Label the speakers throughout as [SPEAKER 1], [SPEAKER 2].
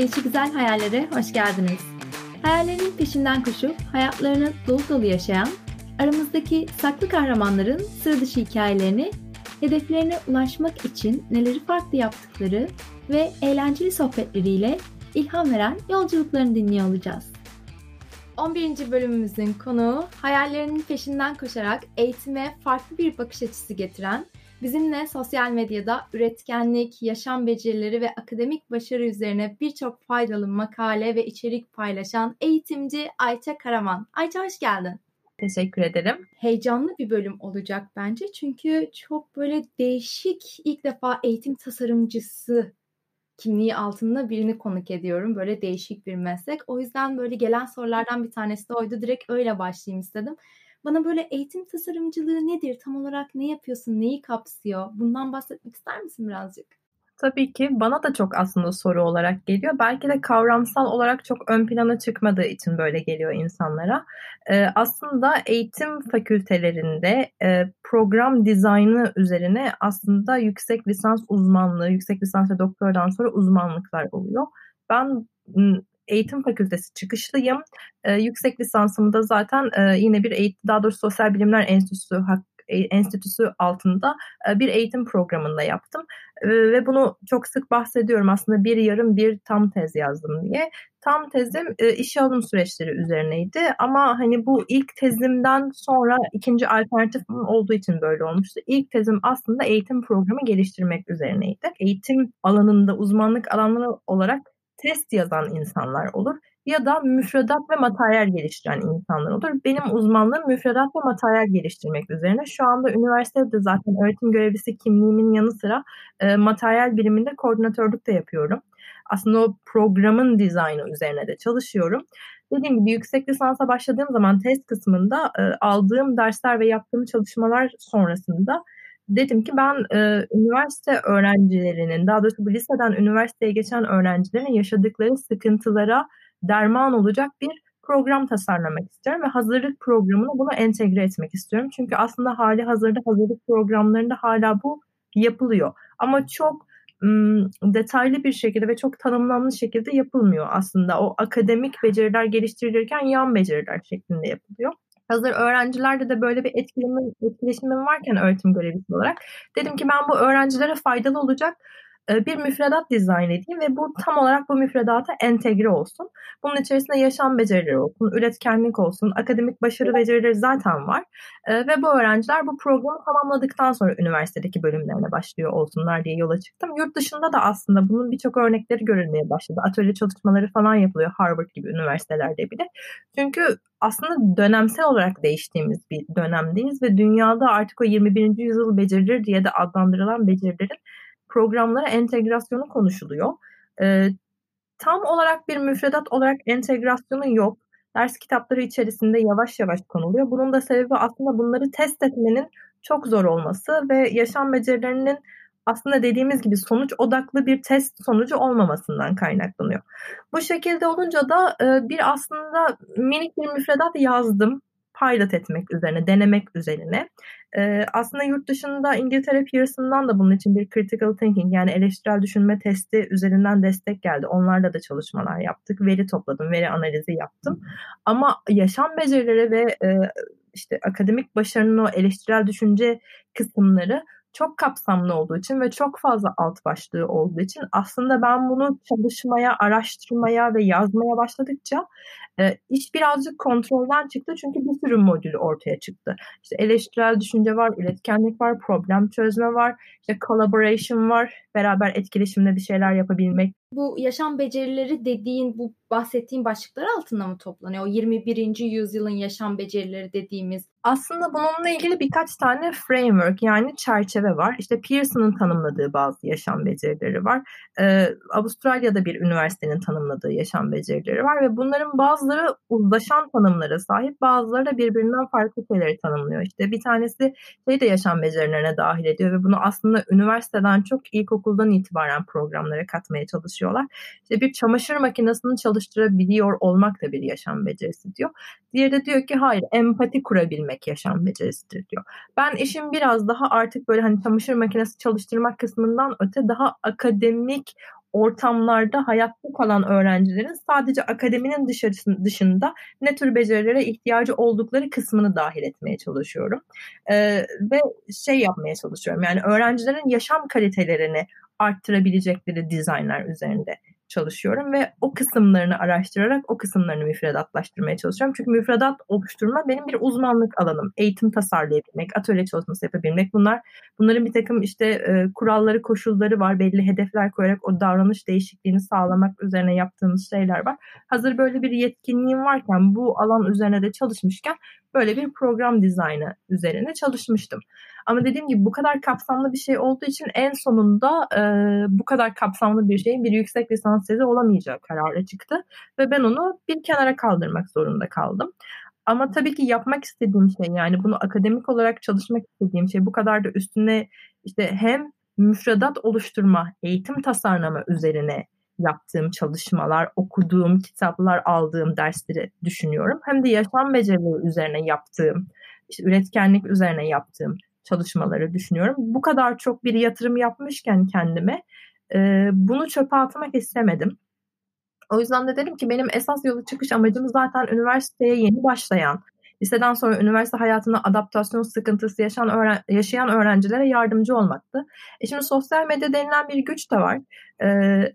[SPEAKER 1] Gelişi Güzel Hayallere hoş geldiniz. Hayallerinin peşinden koşup hayatlarını dolu dolu yaşayan, aramızdaki saklı kahramanların sır dışı hikayelerini, hedeflerine ulaşmak için neleri farklı yaptıkları ve eğlenceli sohbetleriyle ilham veren yolculuklarını dinliyor olacağız. 11. bölümümüzün konuğu hayallerinin peşinden koşarak eğitime farklı bir bakış açısı getiren Bizimle sosyal medyada üretkenlik, yaşam becerileri ve akademik başarı üzerine birçok faydalı makale ve içerik paylaşan eğitimci Ayça Karaman. Ayça hoş geldin.
[SPEAKER 2] Teşekkür ederim.
[SPEAKER 1] Heyecanlı bir bölüm olacak bence çünkü çok böyle değişik ilk defa eğitim tasarımcısı kimliği altında birini konuk ediyorum. Böyle değişik bir meslek. O yüzden böyle gelen sorulardan bir tanesi de oydu. Direkt öyle başlayayım istedim. Bana böyle eğitim tasarımcılığı nedir? Tam olarak ne yapıyorsun? Neyi kapsıyor? Bundan bahsetmek ister misin birazcık?
[SPEAKER 2] Tabii ki bana da çok aslında soru olarak geliyor. Belki de kavramsal olarak çok ön plana çıkmadığı için böyle geliyor insanlara. Ee, aslında eğitim fakültelerinde e, program dizaynı üzerine aslında yüksek lisans uzmanlığı, yüksek lisans ve doktoradan sonra uzmanlıklar oluyor. Ben eğitim fakültesi çıkışlıyım. E, yüksek lisansımı da zaten e, yine bir eğitim, daha doğrusu Sosyal Bilimler Enstitüsü hak, e, enstitüsü altında bir eğitim programında yaptım. Ve bunu çok sık bahsediyorum aslında bir yarım bir tam tez yazdım diye. Tam tezim işe alım süreçleri üzerineydi ama hani bu ilk tezimden sonra ikinci alternatif olduğu için böyle olmuştu. İlk tezim aslında eğitim programı geliştirmek üzerineydi. Eğitim alanında uzmanlık alanları olarak test yazan insanlar olur ya da müfredat ve materyal geliştiren insanlar olur. Benim uzmanlığım müfredat ve materyal geliştirmek üzerine. Şu anda üniversitede zaten öğretim görevlisi kimliğimin yanı sıra e, materyal biriminde koordinatörlük de yapıyorum. Aslında o programın dizaynı üzerine de çalışıyorum. Dediğim gibi yüksek lisansa başladığım zaman test kısmında e, aldığım dersler ve yaptığım çalışmalar sonrasında dedim ki ben e, üniversite öğrencilerinin daha doğrusu bu liseden üniversiteye geçen öğrencilerin yaşadıkları sıkıntılara derman olacak bir program tasarlamak istiyorum ve hazırlık programına bunu entegre etmek istiyorum. Çünkü aslında hali hazırda hazırlık programlarında hala bu yapılıyor. Ama çok detaylı bir şekilde ve çok tanımlanmış şekilde yapılmıyor aslında. O akademik beceriler geliştirilirken yan beceriler şeklinde yapılıyor. Hazır öğrencilerde de böyle bir etkileşimim, etkileşimim varken öğretim görevlisi olarak dedim ki ben bu öğrencilere faydalı olacak bir müfredat dizayn edeyim ve bu tam olarak bu müfredata entegre olsun. Bunun içerisinde yaşam becerileri olsun, üretkenlik olsun, akademik başarı becerileri zaten var. E, ve bu öğrenciler bu programı tamamladıktan sonra üniversitedeki bölümlerine başlıyor olsunlar diye yola çıktım. Yurt dışında da aslında bunun birçok örnekleri görülmeye başladı. Atölye çalışmaları falan yapılıyor Harvard gibi üniversitelerde bile. Çünkü aslında dönemsel olarak değiştiğimiz bir dönemdeyiz ve dünyada artık o 21. yüzyıl becerileri diye de adlandırılan becerilerin programlara entegrasyonu konuşuluyor. E, tam olarak bir müfredat olarak entegrasyonu yok. Ders kitapları içerisinde yavaş yavaş konuluyor. Bunun da sebebi aslında bunları test etmenin çok zor olması ve yaşam becerilerinin aslında dediğimiz gibi sonuç odaklı bir test sonucu olmamasından kaynaklanıyor. Bu şekilde olunca da bir aslında minik bir müfredat yazdım pilot etmek üzerine, denemek üzerine. E, aslında yurt dışında İngiltere Pearson'dan da bunun için bir critical thinking yani eleştirel düşünme testi üzerinden destek geldi. Onlarla da çalışmalar yaptık. Veri topladım, veri analizi yaptım. Ama yaşam becerileri ve e, işte akademik başarının o eleştirel düşünce kısımları çok kapsamlı olduğu için ve çok fazla alt başlığı olduğu için aslında ben bunu çalışmaya, araştırmaya ve yazmaya başladıkça e, iş birazcık kontrolden çıktı çünkü bir sürü modül ortaya çıktı. İşte eleştirel düşünce var, üretkenlik var, problem çözme var, işte collaboration var, beraber etkileşimle bir şeyler yapabilmek.
[SPEAKER 1] Bu yaşam becerileri dediğin, bu bahsettiğin başlıklar altında mı toplanıyor? O 21. yüzyılın yaşam becerileri dediğimiz
[SPEAKER 2] Aslında bununla ilgili birkaç tane framework yani çerçeve var. İşte Pearson'ın tanımladığı bazı yaşam becerileri var. Ee, Avustralya'da bir üniversitenin tanımladığı yaşam becerileri var ve bunların bazıları uzlaşan tanımlara sahip, bazıları da birbirinden farklı şeyleri tanımlıyor. İşte bir tanesi şey de yaşam becerilerine dahil ediyor ve bunu aslında üniversiteden çok ilkokuldan itibaren programlara katmaya çalışıyorlar. İşte bir çamaşır makinesini çalıştırabiliyor olmak da bir yaşam becerisi diyor. Diğeri de diyor ki hayır empati kurabilmek yaşam becerisidir diyor. Ben işin biraz daha artık böyle hani çamaşır makinesi çalıştırmak kısmından öte daha akademik ortamlarda hayatta kalan öğrencilerin sadece akademinin dışında ne tür becerilere ihtiyacı oldukları kısmını dahil etmeye çalışıyorum. Ee, ve şey yapmaya çalışıyorum yani öğrencilerin yaşam kalitelerini arttırabilecekleri dizaynlar üzerinde çalışıyorum ve o kısımlarını araştırarak o kısımlarını müfredatlaştırmaya çalışıyorum. Çünkü müfredat oluşturma benim bir uzmanlık alanım. Eğitim tasarlayabilmek, atölye çalışması yapabilmek bunlar bunların bir takım işte e, kuralları, koşulları var. Belli hedefler koyarak o davranış değişikliğini sağlamak üzerine yaptığımız şeyler var. Hazır böyle bir yetkinliğim varken bu alan üzerine de çalışmışken böyle bir program dizaynı üzerine çalışmıştım. Ama dediğim gibi bu kadar kapsamlı bir şey olduğu için en sonunda e, bu kadar kapsamlı bir şeyin bir yüksek lisans tezi olamayacağı kararı çıktı. Ve ben onu bir kenara kaldırmak zorunda kaldım. Ama tabii ki yapmak istediğim şey yani bunu akademik olarak çalışmak istediğim şey bu kadar da üstüne işte hem müfredat oluşturma, eğitim tasarlama üzerine yaptığım çalışmalar, okuduğum kitaplar, aldığım dersleri düşünüyorum. Hem de yaşam becerileri üzerine yaptığım, işte üretkenlik üzerine yaptığım çalışmaları düşünüyorum. Bu kadar çok bir yatırım yapmışken kendime e, bunu çöpe atmak istemedim. O yüzden de dedim ki benim esas yolu çıkış amacım zaten üniversiteye yeni başlayan, liseden sonra üniversite hayatına adaptasyon sıkıntısı yaşayan, öğren yaşayan öğrencilere yardımcı olmaktı. E şimdi sosyal medya denilen bir güç de var. E,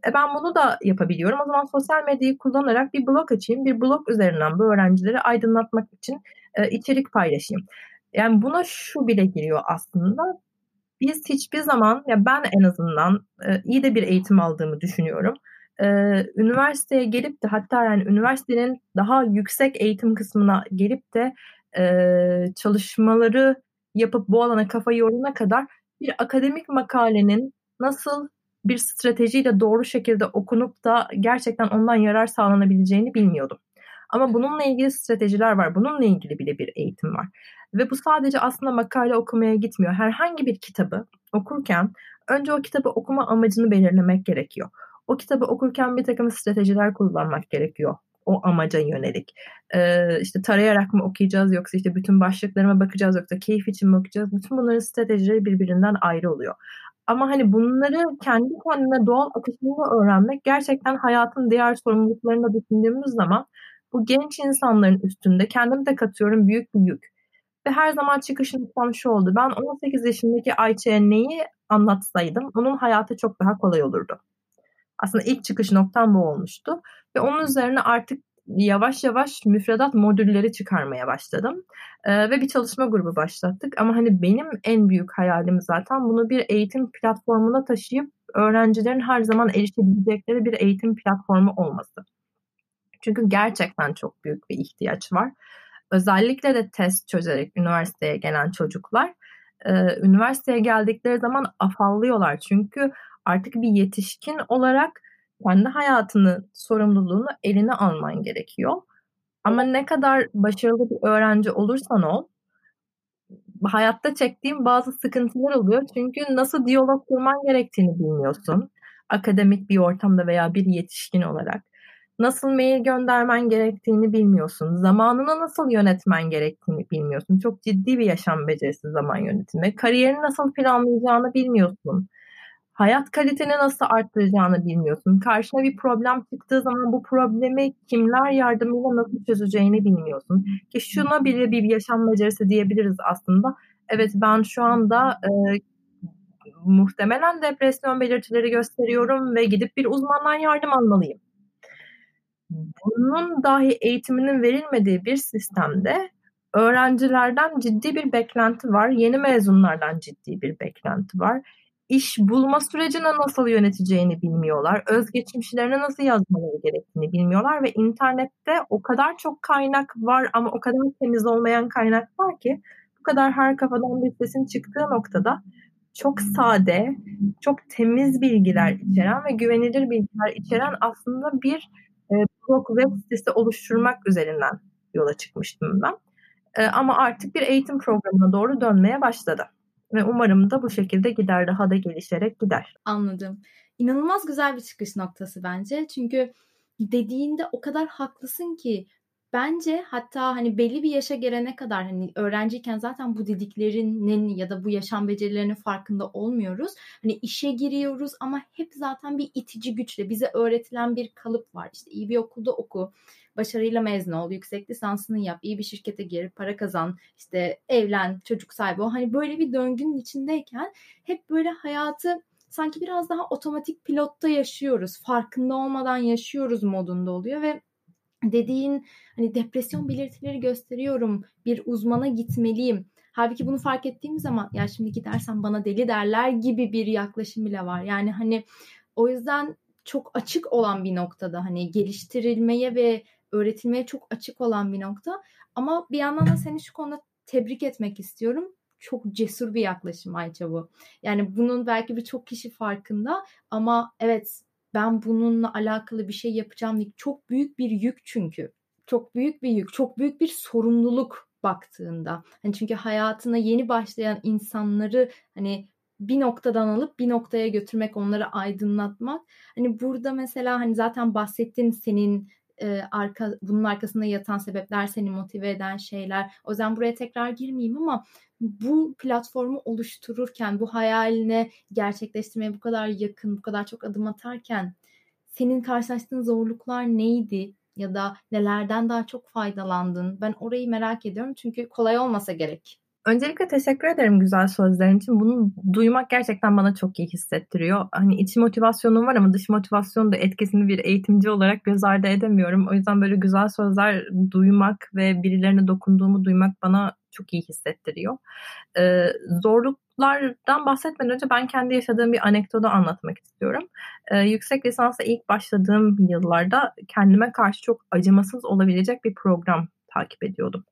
[SPEAKER 2] e ben bunu da yapabiliyorum. O zaman sosyal medyayı kullanarak bir blog açayım. Bir blog üzerinden bu öğrencileri aydınlatmak için e, içerik paylaşayım. Yani buna şu bile giriyor aslında. Biz hiçbir zaman, ya ben en azından e, iyi de bir eğitim aldığımı düşünüyorum. E, üniversiteye gelip de hatta yani üniversitenin daha yüksek eğitim kısmına gelip de e, çalışmaları yapıp bu alana kafayı yorana kadar bir akademik makalenin nasıl bir stratejiyle doğru şekilde okunup da gerçekten ondan yarar sağlanabileceğini bilmiyordum. Ama bununla ilgili stratejiler var. Bununla ilgili bile bir eğitim var. Ve bu sadece aslında makale okumaya gitmiyor. Herhangi bir kitabı okurken önce o kitabı okuma amacını belirlemek gerekiyor. O kitabı okurken bir takım stratejiler kullanmak gerekiyor o amaca yönelik. Ee, işte tarayarak mı okuyacağız yoksa işte bütün başlıklarıma bakacağız yoksa keyif için mi okuyacağız? Bütün bunların stratejileri birbirinden ayrı oluyor. Ama hani bunları kendi kendine doğal akışında öğrenmek gerçekten hayatın diğer sorumluluklarını da düşündüğümüz zaman bu genç insanların üstünde kendimi de katıyorum büyük bir yük. Ve her zaman çıkış noktam şu oldu. Ben 18 yaşındaki Ayça'ya neyi anlatsaydım onun hayatı çok daha kolay olurdu. Aslında ilk çıkış noktam bu olmuştu. Ve onun üzerine artık yavaş yavaş müfredat modülleri çıkarmaya başladım. Ee, ve bir çalışma grubu başlattık. Ama hani benim en büyük hayalim zaten bunu bir eğitim platformuna taşıyıp öğrencilerin her zaman erişebilecekleri bir eğitim platformu olması. Çünkü gerçekten çok büyük bir ihtiyaç var. Özellikle de test çözerek üniversiteye gelen çocuklar e, üniversiteye geldikleri zaman afallıyorlar. Çünkü artık bir yetişkin olarak kendi hayatını, sorumluluğunu eline alman gerekiyor. Ama ne kadar başarılı bir öğrenci olursan ol, hayatta çektiğim bazı sıkıntılar oluyor. Çünkü nasıl diyalog kurman gerektiğini bilmiyorsun. Akademik bir ortamda veya bir yetişkin olarak nasıl mail göndermen gerektiğini bilmiyorsun. Zamanını nasıl yönetmen gerektiğini bilmiyorsun. Çok ciddi bir yaşam becerisi zaman yönetimi. Kariyerini nasıl planlayacağını bilmiyorsun. Hayat kaliteni nasıl arttıracağını bilmiyorsun. Karşına bir problem çıktığı zaman bu problemi kimler yardımıyla nasıl çözeceğini bilmiyorsun. Ki şuna bile bir yaşam becerisi diyebiliriz aslında. Evet ben şu anda e, muhtemelen depresyon belirtileri gösteriyorum ve gidip bir uzmandan yardım almalıyım bunun dahi eğitiminin verilmediği bir sistemde öğrencilerden ciddi bir beklenti var. Yeni mezunlardan ciddi bir beklenti var. İş bulma sürecini nasıl yöneteceğini bilmiyorlar. Özgeçmişlerini nasıl yazmaları gerektiğini bilmiyorlar ve internette o kadar çok kaynak var ama o kadar temiz olmayan kaynak var ki bu kadar her kafadan bir sesin çıktığı noktada çok sade, çok temiz bilgiler içeren ve güvenilir bilgiler içeren aslında bir e, blog web sitesi oluşturmak üzerinden yola çıkmıştım ben. E, ama artık bir eğitim programına doğru dönmeye başladı. Ve umarım da bu şekilde gider, daha da gelişerek gider.
[SPEAKER 1] Anladım. İnanılmaz güzel bir çıkış noktası bence. Çünkü dediğinde o kadar haklısın ki bence hatta hani belli bir yaşa gelene kadar hani öğrenciyken zaten bu dediklerinin ya da bu yaşam becerilerinin farkında olmuyoruz. Hani işe giriyoruz ama hep zaten bir itici güçle bize öğretilen bir kalıp var. İşte iyi bir okulda oku, başarıyla mezun ol, yüksek lisansını yap, iyi bir şirkete gir, para kazan, işte evlen, çocuk sahibi ol. Hani böyle bir döngünün içindeyken hep böyle hayatı sanki biraz daha otomatik pilotta yaşıyoruz. Farkında olmadan yaşıyoruz modunda oluyor ve dediğin hani depresyon belirtileri gösteriyorum. Bir uzmana gitmeliyim. Halbuki bunu fark ettiğim zaman ya şimdi gidersen bana deli derler gibi bir yaklaşım bile var. Yani hani o yüzden çok açık olan bir noktada hani geliştirilmeye ve öğretilmeye çok açık olan bir nokta. Ama bir yandan da seni şu konuda tebrik etmek istiyorum. Çok cesur bir yaklaşım Ayça bu. Yani bunun belki birçok kişi farkında ama evet ben bununla alakalı bir şey yapacağım diye çok büyük bir yük çünkü. Çok büyük bir yük, çok büyük bir sorumluluk baktığında. Hani çünkü hayatına yeni başlayan insanları hani bir noktadan alıp bir noktaya götürmek, onları aydınlatmak. Hani burada mesela hani zaten bahsettin senin e, arka bunun arkasında yatan sebepler, seni motive eden şeyler. O yüzden buraya tekrar girmeyeyim ama bu platformu oluştururken, bu hayaline gerçekleştirmeye bu kadar yakın, bu kadar çok adım atarken senin karşılaştığın zorluklar neydi? Ya da nelerden daha çok faydalandın? Ben orayı merak ediyorum çünkü kolay olmasa gerek.
[SPEAKER 2] Öncelikle teşekkür ederim güzel sözlerin için. Bunu duymak gerçekten bana çok iyi hissettiriyor. Hani iç motivasyonum var ama dış motivasyon da etkisini bir eğitimci olarak göz ardı edemiyorum. O yüzden böyle güzel sözler duymak ve birilerine dokunduğumu duymak bana çok iyi hissettiriyor. Ee, zorluklardan bahsetmeden önce ben kendi yaşadığım bir anekdotu anlatmak istiyorum. Ee, yüksek lisansa ilk başladığım yıllarda kendime karşı çok acımasız olabilecek bir program takip ediyordum.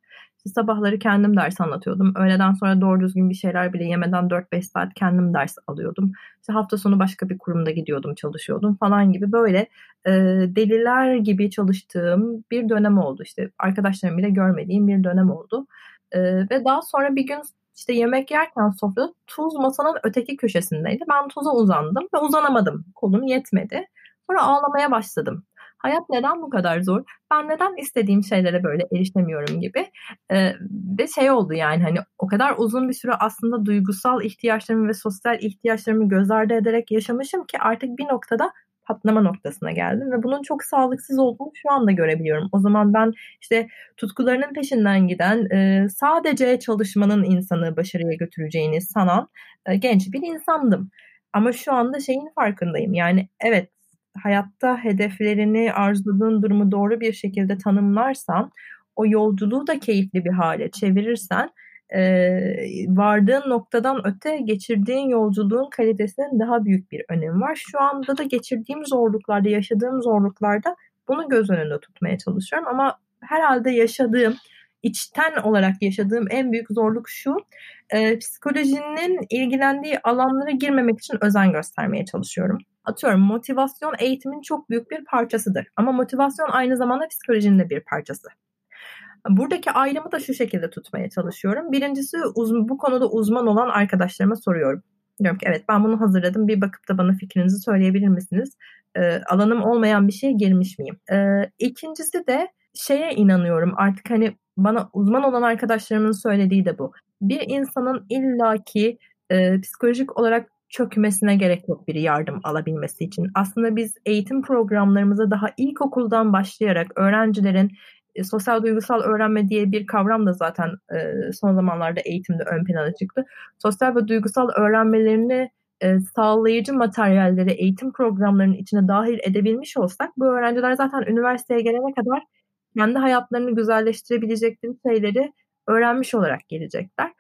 [SPEAKER 2] Sabahları kendim ders anlatıyordum. Öğleden sonra doğru düzgün bir şeyler bile yemeden 4-5 saat kendim ders alıyordum. İşte hafta sonu başka bir kurumda gidiyordum, çalışıyordum falan gibi böyle e, deliler gibi çalıştığım bir dönem oldu. İşte arkadaşlarım bile görmediğim bir dönem oldu. E, ve daha sonra bir gün işte yemek yerken sofrada tuz masanın öteki köşesindeydi. Ben tuza uzandım ve uzanamadım. Kolum yetmedi. Sonra ağlamaya başladım hayat neden bu kadar zor? Ben neden istediğim şeylere böyle erişemiyorum gibi. Ee, ve şey oldu yani hani o kadar uzun bir süre aslında duygusal ihtiyaçlarımı ve sosyal ihtiyaçlarımı göz ardı ederek yaşamışım ki artık bir noktada patlama noktasına geldim ve bunun çok sağlıksız olduğunu şu anda görebiliyorum. O zaman ben işte tutkularının peşinden giden, e, sadece çalışmanın insanı başarıya götüreceğini sanan e, genç bir insandım. Ama şu anda şeyin farkındayım. Yani evet hayatta hedeflerini, arzuladığın durumu doğru bir şekilde tanımlarsan, o yolculuğu da keyifli bir hale çevirirsen, e, vardığın noktadan öte geçirdiğin yolculuğun kalitesinin daha büyük bir önemi var. Şu anda da geçirdiğim zorluklarda, yaşadığım zorluklarda bunu göz önünde tutmaya çalışıyorum. Ama herhalde yaşadığım, içten olarak yaşadığım en büyük zorluk şu. E, psikolojinin ilgilendiği alanlara girmemek için özen göstermeye çalışıyorum atıyorum motivasyon eğitimin çok büyük bir parçasıdır. Ama motivasyon aynı zamanda psikolojinin de bir parçası. Buradaki ayrımı da şu şekilde tutmaya çalışıyorum. Birincisi bu konuda uzman olan arkadaşlarıma soruyorum. Diyorum ki evet ben bunu hazırladım bir bakıp da bana fikrinizi söyleyebilir misiniz? Ee, alanım olmayan bir şeye girmiş miyim? Ee, ikincisi de şeye inanıyorum artık hani bana uzman olan arkadaşlarımın söylediği de bu. Bir insanın illaki e, psikolojik olarak çökmesine gerek yok bir yardım alabilmesi için. Aslında biz eğitim programlarımıza daha ilkokuldan başlayarak öğrencilerin e, sosyal duygusal öğrenme diye bir kavram da zaten e, son zamanlarda eğitimde ön plana çıktı. Sosyal ve duygusal öğrenmelerini e, sağlayıcı materyalleri eğitim programlarının içine dahil edebilmiş olsak bu öğrenciler zaten üniversiteye gelene kadar kendi hayatlarını güzelleştirebilecekleri şeyleri öğrenmiş olarak gelecekler.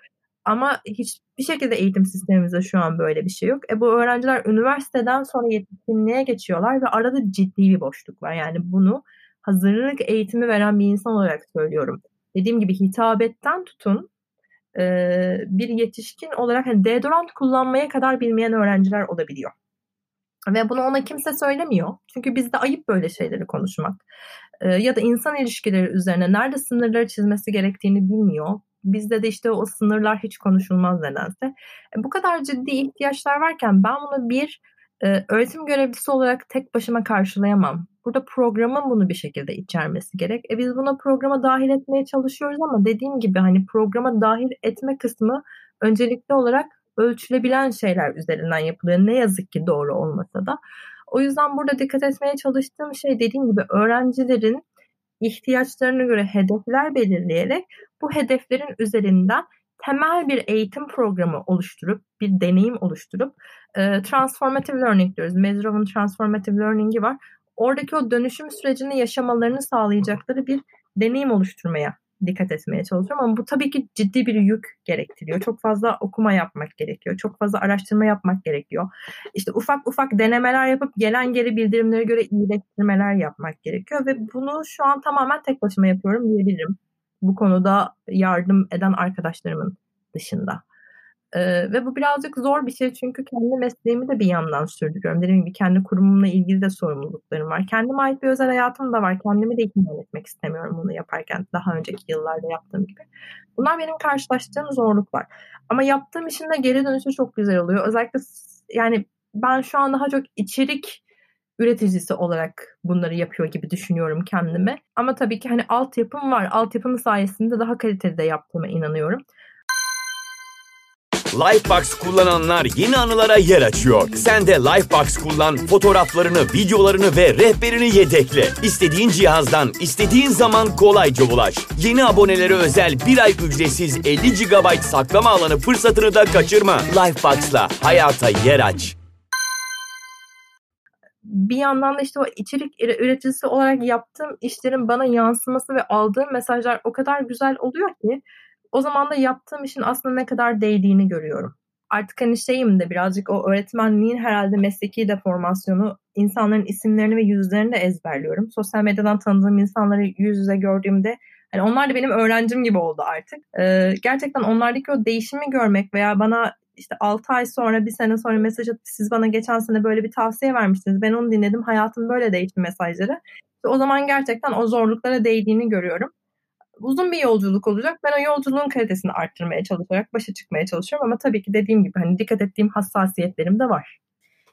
[SPEAKER 2] Ama hiçbir şekilde eğitim sistemimizde şu an böyle bir şey yok. E bu öğrenciler üniversiteden sonra yetişkinliğe geçiyorlar ve arada ciddi bir boşluk var. Yani bunu hazırlık eğitimi veren bir insan olarak söylüyorum. Dediğim gibi hitabetten tutun e, bir yetişkin olarak hani deodorant kullanmaya kadar bilmeyen öğrenciler olabiliyor. Ve bunu ona kimse söylemiyor. Çünkü bizde ayıp böyle şeyleri konuşmak. Ya da insan ilişkileri üzerine nerede sınırları çizmesi gerektiğini bilmiyor. Bizde de işte o sınırlar hiç konuşulmaz nedense. E, bu kadar ciddi ihtiyaçlar varken ben bunu bir e, öğretim görevlisi olarak tek başıma karşılayamam. Burada programın bunu bir şekilde içermesi gerek. E biz buna programa dahil etmeye çalışıyoruz ama dediğim gibi hani programa dahil etme kısmı öncelikli olarak ölçülebilen şeyler üzerinden yapılıyor. Ne yazık ki doğru olmasa da. O yüzden burada dikkat etmeye çalıştığım şey dediğim gibi öğrencilerin ihtiyaçlarına göre hedefler belirleyerek bu hedeflerin üzerinden temel bir eğitim programı oluşturup, bir deneyim oluşturup e, transformative learning diyoruz. Mezrov'un transformative learning'i var. Oradaki o dönüşüm sürecini yaşamalarını sağlayacakları bir deneyim oluşturmaya dikkat etmeye çalışıyorum ama bu tabii ki ciddi bir yük gerektiriyor. Çok fazla okuma yapmak gerekiyor. Çok fazla araştırma yapmak gerekiyor. İşte ufak ufak denemeler yapıp gelen geri bildirimlere göre iyileştirmeler yapmak gerekiyor ve bunu şu an tamamen tek başıma yapıyorum diyebilirim. Bu konuda yardım eden arkadaşlarımın dışında. Ee, ve bu birazcık zor bir şey çünkü kendi mesleğimi de bir yandan sürdürüyorum. Dediğim gibi kendi kurumumla ilgili de sorumluluklarım var. Kendime ait bir özel hayatım da var. Kendimi de ihmal etmek istemiyorum bunu yaparken. Daha önceki yıllarda yaptığım gibi. Bunlar benim karşılaştığım zorluklar. Ama yaptığım işin de geri dönüşü çok güzel oluyor. Özellikle yani ben şu an daha çok içerik üreticisi olarak bunları yapıyor gibi düşünüyorum kendimi. Ama tabii ki hani altyapım var. Altyapının sayesinde daha kaliteli de yaptığıma inanıyorum.
[SPEAKER 3] Lifebox kullananlar yeni anılara yer açıyor. Sen de Lifebox kullan, fotoğraflarını, videolarını ve rehberini yedekle. İstediğin cihazdan, istediğin zaman kolayca ulaş. Yeni abonelere özel bir ay ücretsiz 50 GB saklama alanı fırsatını da kaçırma. Lifebox'la hayata yer aç
[SPEAKER 2] bir yandan da işte o içerik üreticisi olarak yaptığım işlerin bana yansıması ve aldığım mesajlar o kadar güzel oluyor ki o zaman da yaptığım işin aslında ne kadar değdiğini görüyorum. Artık hani şeyim de birazcık o öğretmenliğin herhalde mesleki deformasyonu insanların isimlerini ve yüzlerini de ezberliyorum. Sosyal medyadan tanıdığım insanları yüz yüze gördüğümde hani onlar da benim öğrencim gibi oldu artık. Ee, gerçekten onlardaki o değişimi görmek veya bana işte 6 ay sonra bir sene sonra mesaj atıp siz bana geçen sene böyle bir tavsiye vermiştiniz. Ben onu dinledim hayatım böyle değişti mesajları. İşte o zaman gerçekten o zorluklara değdiğini görüyorum uzun bir yolculuk olacak. Ben o yolculuğun kalitesini arttırmaya çalışarak başa çıkmaya çalışıyorum ama tabii ki dediğim gibi hani dikkat ettiğim hassasiyetlerim de var.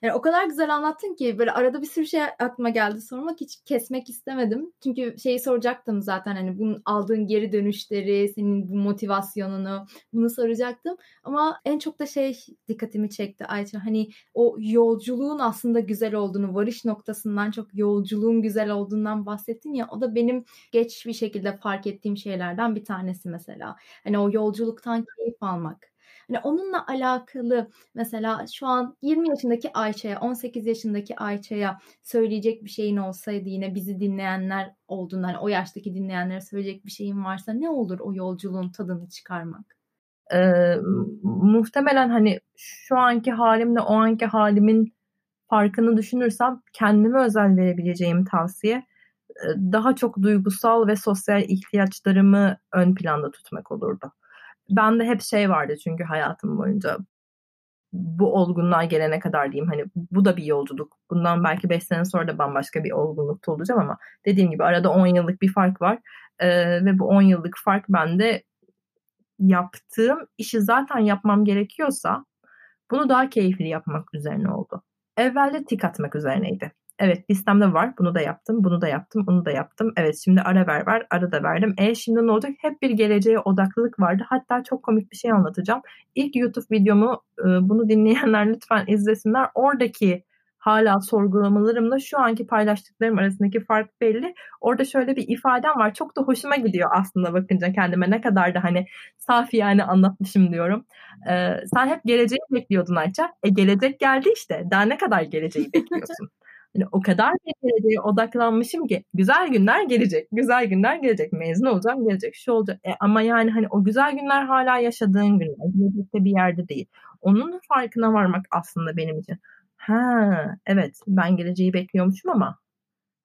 [SPEAKER 1] Yani o kadar güzel anlattın ki böyle arada bir sürü şey aklıma geldi sormak hiç kesmek istemedim. Çünkü şeyi soracaktım zaten hani bunun aldığın geri dönüşleri, senin bu motivasyonunu bunu soracaktım. Ama en çok da şey dikkatimi çekti Ayça. Hani o yolculuğun aslında güzel olduğunu, varış noktasından çok yolculuğun güzel olduğundan bahsettin ya. O da benim geç bir şekilde fark ettiğim şeylerden bir tanesi mesela. Hani o yolculuktan keyif almak Hani onunla alakalı mesela şu an 20 yaşındaki Ayça'ya, 18 yaşındaki Ayça'ya söyleyecek bir şeyin olsaydı yine bizi dinleyenler olduğunda hani o yaştaki dinleyenlere söyleyecek bir şeyin varsa ne olur o yolculuğun tadını çıkarmak?
[SPEAKER 2] Ee, muhtemelen hani şu anki halimle o anki halimin farkını düşünürsem kendime özel verebileceğim tavsiye daha çok duygusal ve sosyal ihtiyaçlarımı ön planda tutmak olurdu ben de hep şey vardı çünkü hayatım boyunca bu olgunluğa gelene kadar diyeyim hani bu da bir yolculuk. Bundan belki 5 sene sonra da bambaşka bir olgunlukta olacağım ama dediğim gibi arada 10 yıllık bir fark var. Ee, ve bu 10 yıllık fark bende yaptığım işi zaten yapmam gerekiyorsa bunu daha keyifli yapmak üzerine oldu. Evvelde tik atmak üzerineydi. Evet listemde var. Bunu da yaptım, bunu da yaptım, bunu da yaptım. Evet şimdi ara ver var, ara da verdim. E şimdi ne olacak? Hep bir geleceğe odaklılık vardı. Hatta çok komik bir şey anlatacağım. İlk YouTube videomu e, bunu dinleyenler lütfen izlesinler. Oradaki hala sorgulamalarımla şu anki paylaştıklarım arasındaki fark belli. Orada şöyle bir ifadem var. Çok da hoşuma gidiyor aslında bakınca kendime ne kadar da hani safi yani anlatmışım diyorum. Ee, sen hep geleceği bekliyordun Ayça. E gelecek geldi işte. Daha ne kadar geleceği bekliyorsun? Hani o kadar geleceğe odaklanmışım ki güzel günler gelecek. Güzel günler gelecek. Mezun olacağım gelecek. Şu olacak. E, ama yani hani o güzel günler hala yaşadığın günler. Gelecekte bir yerde değil. Onun farkına varmak aslında benim için. Ha evet ben geleceği bekliyormuşum ama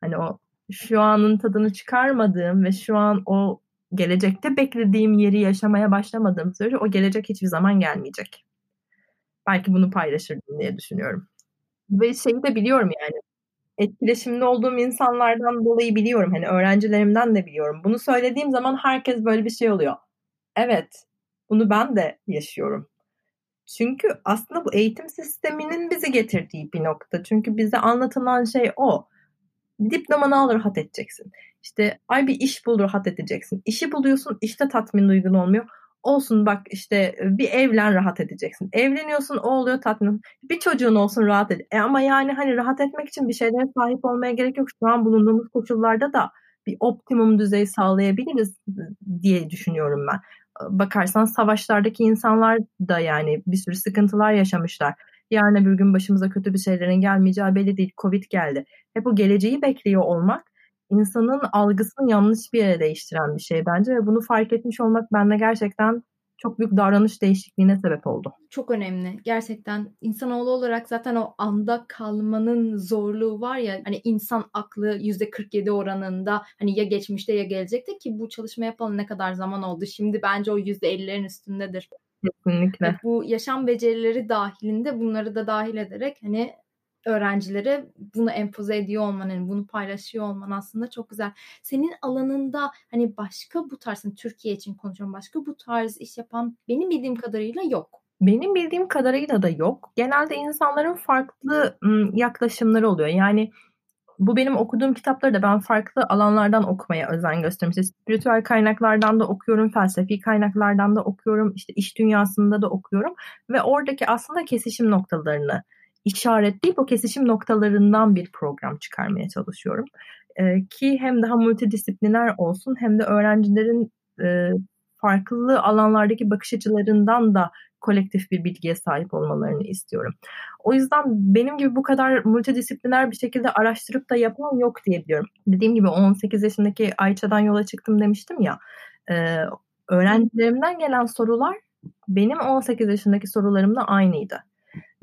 [SPEAKER 2] hani o şu anın tadını çıkarmadığım ve şu an o gelecekte beklediğim yeri yaşamaya başlamadığım sürece o gelecek hiçbir zaman gelmeyecek. Belki bunu paylaşırdım diye düşünüyorum. Ve şeyi de biliyorum yani etkileşimde olduğum insanlardan dolayı biliyorum. Hani öğrencilerimden de biliyorum. Bunu söylediğim zaman herkes böyle bir şey oluyor. Evet, bunu ben de yaşıyorum. Çünkü aslında bu eğitim sisteminin bizi getirdiği bir nokta. Çünkü bize anlatılan şey o. Diplomanı al rahat edeceksin. İşte ay bir iş bul rahat edeceksin. İşi buluyorsun işte tatmin duygun olmuyor. Olsun bak işte bir evlen rahat edeceksin. Evleniyorsun o oluyor tatmin. Bir çocuğun olsun rahat ed. E ama yani hani rahat etmek için bir şeylere sahip olmaya gerek yok. Şu an bulunduğumuz koşullarda da bir optimum düzey sağlayabiliriz diye düşünüyorum ben. Bakarsan savaşlardaki insanlar da yani bir sürü sıkıntılar yaşamışlar. Yarın bir gün başımıza kötü bir şeylerin gelmeyeceği belli değil. Covid geldi. Hep bu geleceği bekliyor olmak insanın algısını yanlış bir yere değiştiren bir şey bence ve bunu fark etmiş olmak bende gerçekten çok büyük davranış değişikliğine sebep oldu.
[SPEAKER 1] Çok önemli. Gerçekten insanoğlu olarak zaten o anda kalmanın zorluğu var ya hani insan aklı %47 oranında hani ya geçmişte ya gelecekte ki bu çalışma yapalım ne kadar zaman oldu. Şimdi bence o %50'lerin üstündedir.
[SPEAKER 2] Kesinlikle.
[SPEAKER 1] Bu yaşam becerileri dahilinde bunları da dahil ederek hani öğrencilere bunu empoze ediyor olman, yani bunu paylaşıyor olman aslında çok güzel. Senin alanında hani başka bu tarz, hani Türkiye için konuşuyorum, başka bu tarz iş yapan benim bildiğim kadarıyla yok.
[SPEAKER 2] Benim bildiğim kadarıyla da yok. Genelde insanların farklı yaklaşımları oluyor. Yani bu benim okuduğum kitapları da ben farklı alanlardan okumaya özen göstermiştim. İşte spiritüel kaynaklardan da okuyorum, felsefi kaynaklardan da okuyorum, işte iş dünyasında da okuyorum ve oradaki aslında kesişim noktalarını işaretleyip o kesişim noktalarından bir program çıkarmaya çalışıyorum. E, ki hem daha multidisipliner olsun hem de öğrencilerin e, farklı alanlardaki bakış açılarından da kolektif bir bilgiye sahip olmalarını istiyorum. O yüzden benim gibi bu kadar multidisipliner bir şekilde araştırıp da yapan yok diyebiliyorum. Dediğim gibi 18 yaşındaki Ayça'dan yola çıktım demiştim ya. E, öğrencilerimden gelen sorular benim 18 yaşındaki sorularımla aynıydı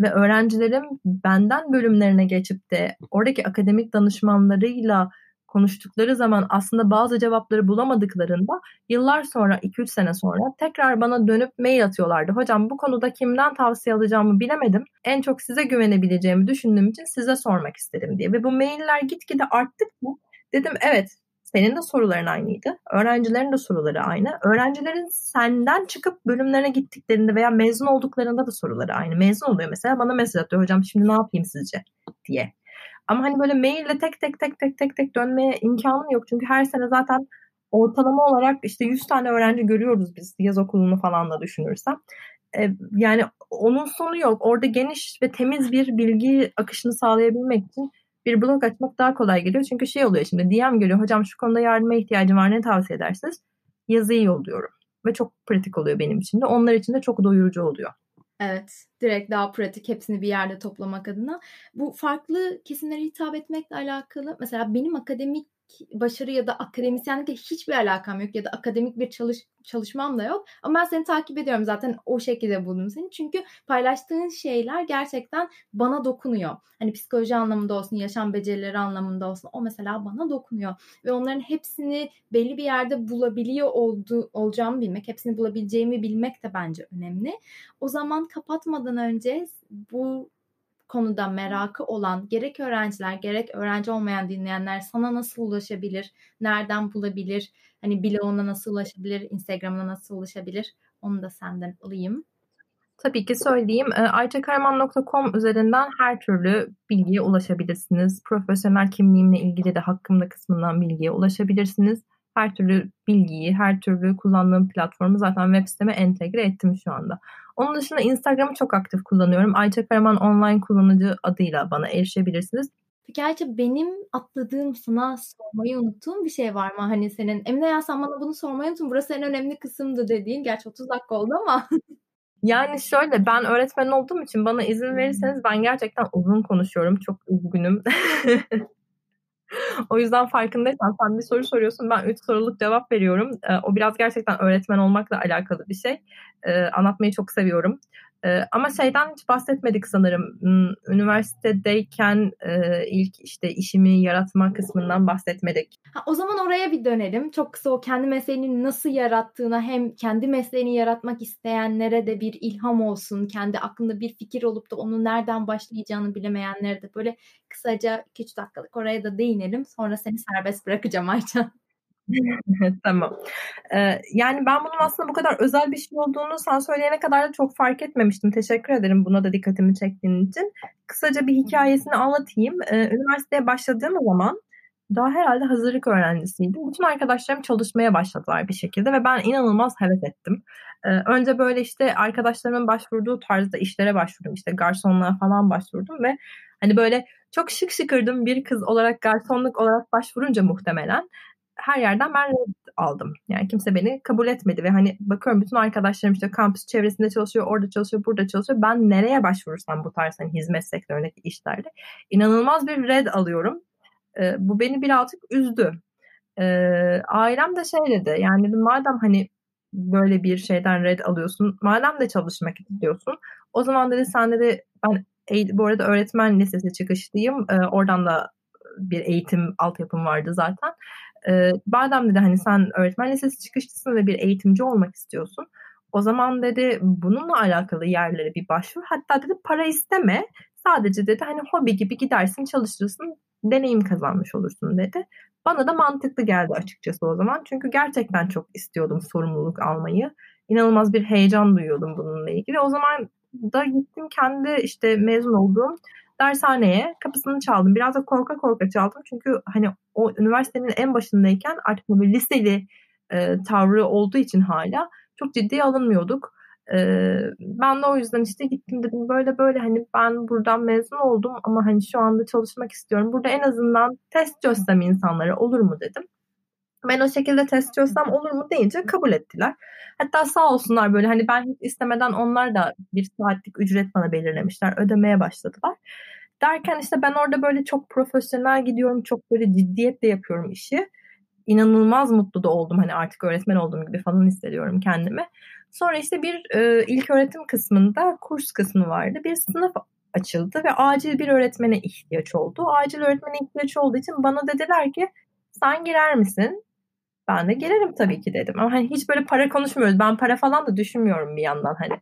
[SPEAKER 2] ve öğrencilerim benden bölümlerine geçip de oradaki akademik danışmanlarıyla konuştukları zaman aslında bazı cevapları bulamadıklarında yıllar sonra 2-3 sene sonra tekrar bana dönüp mail atıyorlardı. Hocam bu konuda kimden tavsiye alacağımı bilemedim. En çok size güvenebileceğimi düşündüğüm için size sormak istedim diye. Ve bu mailler gitgide arttıkça dedim evet senin de soruların aynıydı. Öğrencilerin de soruları aynı. Öğrencilerin senden çıkıp bölümlerine gittiklerinde veya mezun olduklarında da soruları aynı. Mezun oluyor mesela bana mesaj atıyor hocam şimdi ne yapayım sizce diye. Ama hani böyle maille tek tek tek tek tek tek dönmeye imkanım yok. Çünkü her sene zaten ortalama olarak işte 100 tane öğrenci görüyoruz biz yaz okulunu falan da düşünürsem. Ee, yani onun sonu yok. Orada geniş ve temiz bir bilgi akışını sağlayabilmek için bir blog açmak daha kolay geliyor. Çünkü şey oluyor şimdi DM geliyor. Hocam şu konuda yardıma ihtiyacım var ne tavsiye edersiniz? Yazıyı yolluyorum. Ve çok pratik oluyor benim için de. Onlar için de çok doyurucu oluyor.
[SPEAKER 1] Evet, direkt daha pratik hepsini bir yerde toplamak adına. Bu farklı kesimlere hitap etmekle alakalı mesela benim akademik başarı ya da akademisyenlikle hiçbir alakam yok ya da akademik bir çalış çalışmam da yok. Ama ben seni takip ediyorum zaten o şekilde buldum seni. Çünkü paylaştığın şeyler gerçekten bana dokunuyor. Hani psikoloji anlamında olsun, yaşam becerileri anlamında olsun o mesela bana dokunuyor. Ve onların hepsini belli bir yerde bulabiliyor oldu, olacağımı bilmek, hepsini bulabileceğimi bilmek de bence önemli. O zaman kapatmadan önce bu konuda merakı olan gerek öğrenciler gerek öğrenci olmayan dinleyenler sana nasıl ulaşabilir? Nereden bulabilir? Hani bloguna nasıl ulaşabilir? Instagram'ına nasıl ulaşabilir? Onu da senden alayım.
[SPEAKER 2] Tabii ki söyleyeyim. Ee, ayçakarman.com üzerinden her türlü bilgiye ulaşabilirsiniz. Profesyonel kimliğimle ilgili de hakkımda kısmından bilgiye ulaşabilirsiniz. Her türlü bilgiyi, her türlü kullandığım platformu zaten web siteme entegre ettim şu anda. Onun dışında Instagram'ı çok aktif kullanıyorum. Ayça Karaman online kullanıcı adıyla bana erişebilirsiniz.
[SPEAKER 1] Peki Ayça benim atladığım sana sormayı unuttuğum bir şey var mı? Hani senin Emine ya sen bana bunu sormayı unuttun. Burası en önemli kısımdı dediğin. Gerçi 30 dakika oldu ama.
[SPEAKER 2] Yani şöyle ben öğretmen olduğum için bana izin verirseniz ben gerçekten uzun konuşuyorum. Çok üzgünüm. o yüzden farkındaysan sen bir soru soruyorsun. Ben üç soruluk cevap veriyorum. Ee, o biraz gerçekten öğretmen olmakla alakalı bir şey. Ee, anlatmayı çok seviyorum. Ee, ama şeyden hiç bahsetmedik sanırım. Hmm, üniversitedeyken e, ilk işte işimi yaratma kısmından bahsetmedik.
[SPEAKER 1] Ha, o zaman oraya bir dönelim. Çok kısa o kendi mesleğini nasıl yarattığına hem kendi mesleğini yaratmak isteyenlere de bir ilham olsun. Kendi aklında bir fikir olup da onu nereden başlayacağını bilemeyenlere de böyle kısaca 2-3 dakikalık oraya da değinelim. Sonra seni serbest bırakacağım Aycan.
[SPEAKER 2] tamam. Ee, yani ben bunun aslında bu kadar özel bir şey olduğunu sen söyleyene kadar da çok fark etmemiştim. Teşekkür ederim buna da dikkatimi çektiğin için. Kısaca bir hikayesini anlatayım. Ee, üniversiteye başladığım zaman daha herhalde hazırlık öğrencisiydim. Bütün arkadaşlarım çalışmaya başladılar bir şekilde ve ben inanılmaz heves ettim. Ee, önce böyle işte arkadaşlarımın başvurduğu tarzda işlere başvurdum. İşte garsonluğa falan başvurdum ve hani böyle çok şık şıkırdım bir kız olarak garsonluk olarak başvurunca muhtemelen her yerden ben red aldım. Yani kimse beni kabul etmedi ve hani bakıyorum bütün arkadaşlarım işte kampüs çevresinde çalışıyor, orada çalışıyor, burada çalışıyor. Ben nereye başvurursam bu tarz hani hizmet sektöründeki işlerde inanılmaz bir red alıyorum. E, bu beni birazcık üzdü. E, ailem de şey dedi yani dedim madem hani böyle bir şeyden red alıyorsun, madem de çalışmak istiyorsun o zaman dedi sen dedi ben bu arada öğretmen lisesi çıkışlıyım. E, oradan da bir eğitim altyapım vardı zaten. E, madem dedi hani sen öğretmen lisesi çıkışlısın ve bir eğitimci olmak istiyorsun. O zaman dedi bununla alakalı yerlere bir başvur. Hatta dedi para isteme. Sadece dedi hani hobi gibi gidersin çalışırsın deneyim kazanmış olursun dedi. Bana da mantıklı geldi açıkçası o zaman. Çünkü gerçekten çok istiyordum sorumluluk almayı. İnanılmaz bir heyecan duyuyordum bununla ilgili. O zaman da gittim kendi işte mezun olduğum dershaneye kapısını çaldım. Biraz da korka korka çaldım. Çünkü hani o üniversitenin en başındayken artık bir liseli e, tavrı olduğu için hala çok ciddiye alınmıyorduk. E, ben de o yüzden işte gittim dedim böyle böyle hani ben buradan mezun oldum ama hani şu anda çalışmak istiyorum. Burada en azından test çözsem insanlara olur mu dedim. Ben o şekilde test çözsem olur mu deyince kabul ettiler. Hatta sağ olsunlar böyle hani ben hiç istemeden onlar da bir saatlik ücret bana belirlemişler. Ödemeye başladılar. Derken işte ben orada böyle çok profesyonel gidiyorum. Çok böyle ciddiyetle yapıyorum işi. İnanılmaz mutlu da oldum. Hani artık öğretmen olduğum gibi falan hissediyorum kendimi. Sonra işte bir e, ilk öğretim kısmında kurs kısmı vardı. Bir sınıf açıldı ve acil bir öğretmene ihtiyaç oldu. Acil öğretmene ihtiyaç olduğu için bana dediler ki sen girer misin? Ben de girerim tabii ki dedim. Ama hani hiç böyle para konuşmuyoruz. Ben para falan da düşünmüyorum bir yandan hani.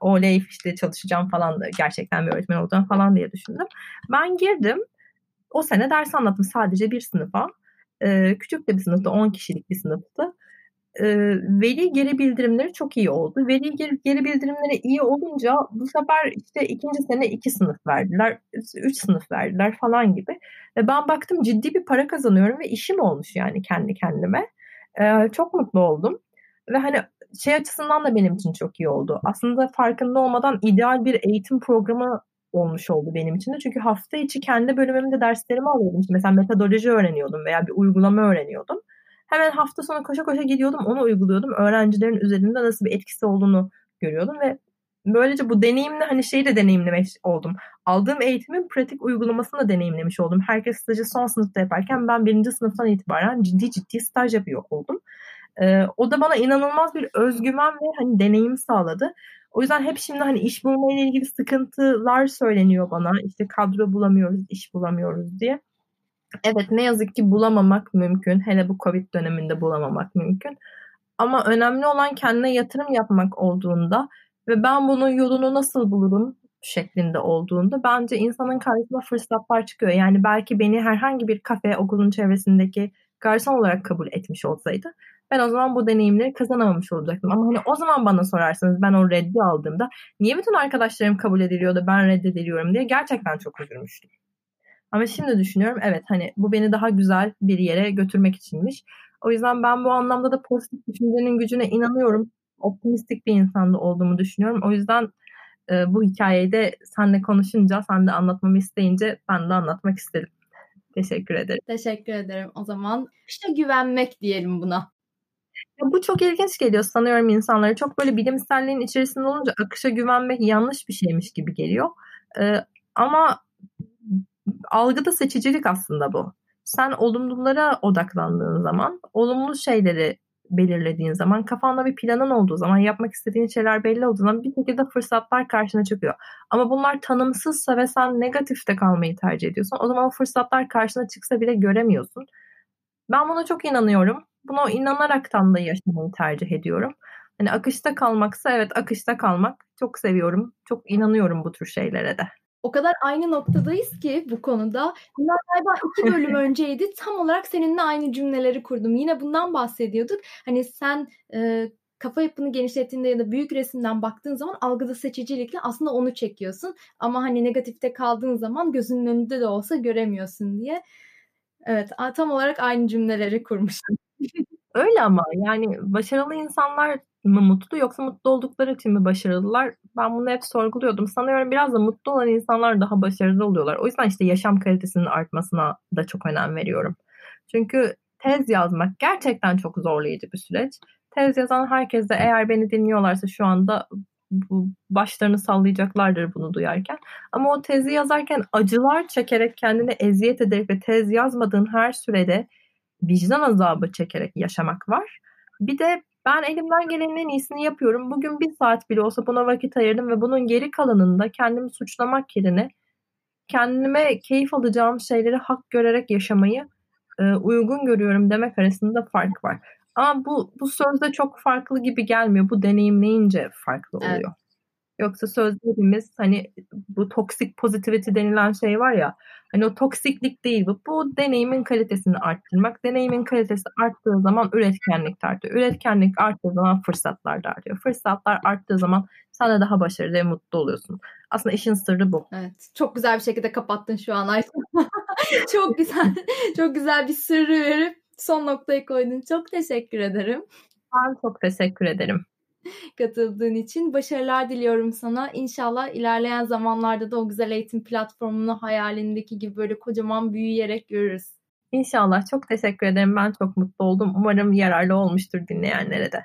[SPEAKER 2] Oley işte çalışacağım falan gerçekten bir öğretmen olacağım falan diye düşündüm. Ben girdim. O sene ders anlattım sadece bir sınıfa. Ee, küçük de bir sınıfta 10 kişilik bir sınıftı e, veli geri bildirimleri çok iyi oldu. Veli geri, geri bildirimleri iyi olunca bu sefer işte ikinci sene iki sınıf verdiler, üç sınıf verdiler falan gibi. Ve ben baktım ciddi bir para kazanıyorum ve işim olmuş yani kendi kendime. E, çok mutlu oldum. Ve hani şey açısından da benim için çok iyi oldu. Aslında farkında olmadan ideal bir eğitim programı olmuş oldu benim için de. Çünkü hafta içi kendi bölümümde derslerimi alıyordum. Mesela metodoloji öğreniyordum veya bir uygulama öğreniyordum. Hemen hafta sonu koşa koşa gidiyordum onu uyguluyordum. Öğrencilerin üzerinde nasıl bir etkisi olduğunu görüyordum ve böylece bu deneyimle hani şeyi de deneyimlemiş oldum. Aldığım eğitimin pratik uygulamasını da deneyimlemiş oldum. Herkes stajı son sınıfta yaparken ben birinci sınıftan itibaren ciddi ciddi staj yapıyor oldum. Ee, o da bana inanılmaz bir özgüven ve hani deneyim sağladı. O yüzden hep şimdi hani iş bulma ile ilgili sıkıntılar söyleniyor bana. İşte kadro bulamıyoruz, iş bulamıyoruz diye. Evet ne yazık ki bulamamak mümkün. Hele bu Covid döneminde bulamamak mümkün. Ama önemli olan kendine yatırım yapmak olduğunda ve ben bunun yolunu nasıl bulurum şeklinde olduğunda bence insanın karşısına fırsatlar çıkıyor. Yani belki beni herhangi bir kafe okulun çevresindeki garson olarak kabul etmiş olsaydı ben o zaman bu deneyimleri kazanamamış olacaktım. Ama hani o zaman bana sorarsanız ben o reddi aldığımda niye bütün arkadaşlarım kabul ediliyor da ben reddediliyorum diye gerçekten çok üzülmüştüm. Ama şimdi düşünüyorum evet hani bu beni daha güzel bir yere götürmek içinmiş. O yüzden ben bu anlamda da pozitif düşüncenin gücüne inanıyorum. Optimistik bir insanda olduğumu düşünüyorum. O yüzden e, bu hikayeyi de senle konuşunca, sen de anlatmamı isteyince ben de anlatmak istedim. Teşekkür ederim.
[SPEAKER 1] Teşekkür ederim. O zaman işte güvenmek diyelim buna.
[SPEAKER 2] Ya bu çok ilginç geliyor sanıyorum insanlara. Çok böyle bilimselliğin içerisinde olunca akışa güvenmek yanlış bir şeymiş gibi geliyor. Ee, ama algıda seçicilik aslında bu. Sen olumlulara odaklandığın zaman, olumlu şeyleri belirlediğin zaman, kafanda bir planın olduğu zaman, yapmak istediğin şeyler belli olduğu zaman bir şekilde fırsatlar karşına çıkıyor. Ama bunlar tanımsızsa ve sen negatifte kalmayı tercih ediyorsun. O zaman o fırsatlar karşına çıksa bile göremiyorsun. Ben buna çok inanıyorum. Buna inanaraktan da yaşamayı tercih ediyorum. Hani akışta kalmaksa evet akışta kalmak çok seviyorum. Çok inanıyorum bu tür şeylere de.
[SPEAKER 1] O kadar aynı noktadayız ki bu konuda. Bunlar galiba iki bölüm önceydi. Tam olarak seninle aynı cümleleri kurdum. Yine bundan bahsediyorduk. Hani sen e, kafa yapını genişlettiğinde ya da büyük resimden baktığın zaman algıda seçicilikle aslında onu çekiyorsun. Ama hani negatifte kaldığın zaman gözünün önünde de olsa göremiyorsun diye. Evet tam olarak aynı cümleleri kurmuştum.
[SPEAKER 2] Öyle ama yani başarılı insanlar mı mutlu yoksa mutlu oldukları için mi başarılılar? Ben bunu hep sorguluyordum. Sanıyorum biraz da mutlu olan insanlar daha başarılı oluyorlar. O yüzden işte yaşam kalitesinin artmasına da çok önem veriyorum. Çünkü tez yazmak gerçekten çok zorlayıcı bir süreç. Tez yazan herkes de eğer beni dinliyorlarsa şu anda başlarını sallayacaklardır bunu duyarken. Ama o tezi yazarken acılar çekerek kendine eziyet ederek ve tez yazmadığın her sürede vicdan azabı çekerek yaşamak var. Bir de ben elimden gelenin en iyisini yapıyorum. Bugün bir saat bile olsa buna vakit ayırdım ve bunun geri kalanında kendimi suçlamak yerine kendime keyif alacağım şeyleri hak görerek yaşamayı e, uygun görüyorum demek arasında fark var. Ama bu bu sözde çok farklı gibi gelmiyor. Bu deneyimleyince farklı oluyor. Evet. Yoksa sözlerimiz hani bu toksik positivity denilen şey var ya hani o toksiklik değil bu. Bu deneyimin kalitesini arttırmak. Deneyimin kalitesi arttığı zaman üretkenlik artıyor. Üretkenlik arttığı zaman fırsatlar da artıyor. Fırsatlar arttığı zaman sen de daha başarılı ve mutlu oluyorsun. Aslında işin sırrı bu.
[SPEAKER 1] Evet. Çok güzel bir şekilde kapattın şu an Ayşe. çok güzel. Çok güzel bir sırrı verip son noktayı koydun. Çok teşekkür ederim.
[SPEAKER 2] Ben çok teşekkür ederim.
[SPEAKER 1] katıldığın için. Başarılar diliyorum sana. İnşallah ilerleyen zamanlarda da o güzel eğitim platformunu hayalindeki gibi böyle kocaman büyüyerek görürüz.
[SPEAKER 2] İnşallah. Çok teşekkür ederim. Ben çok mutlu oldum. Umarım yararlı olmuştur dinleyenlere de.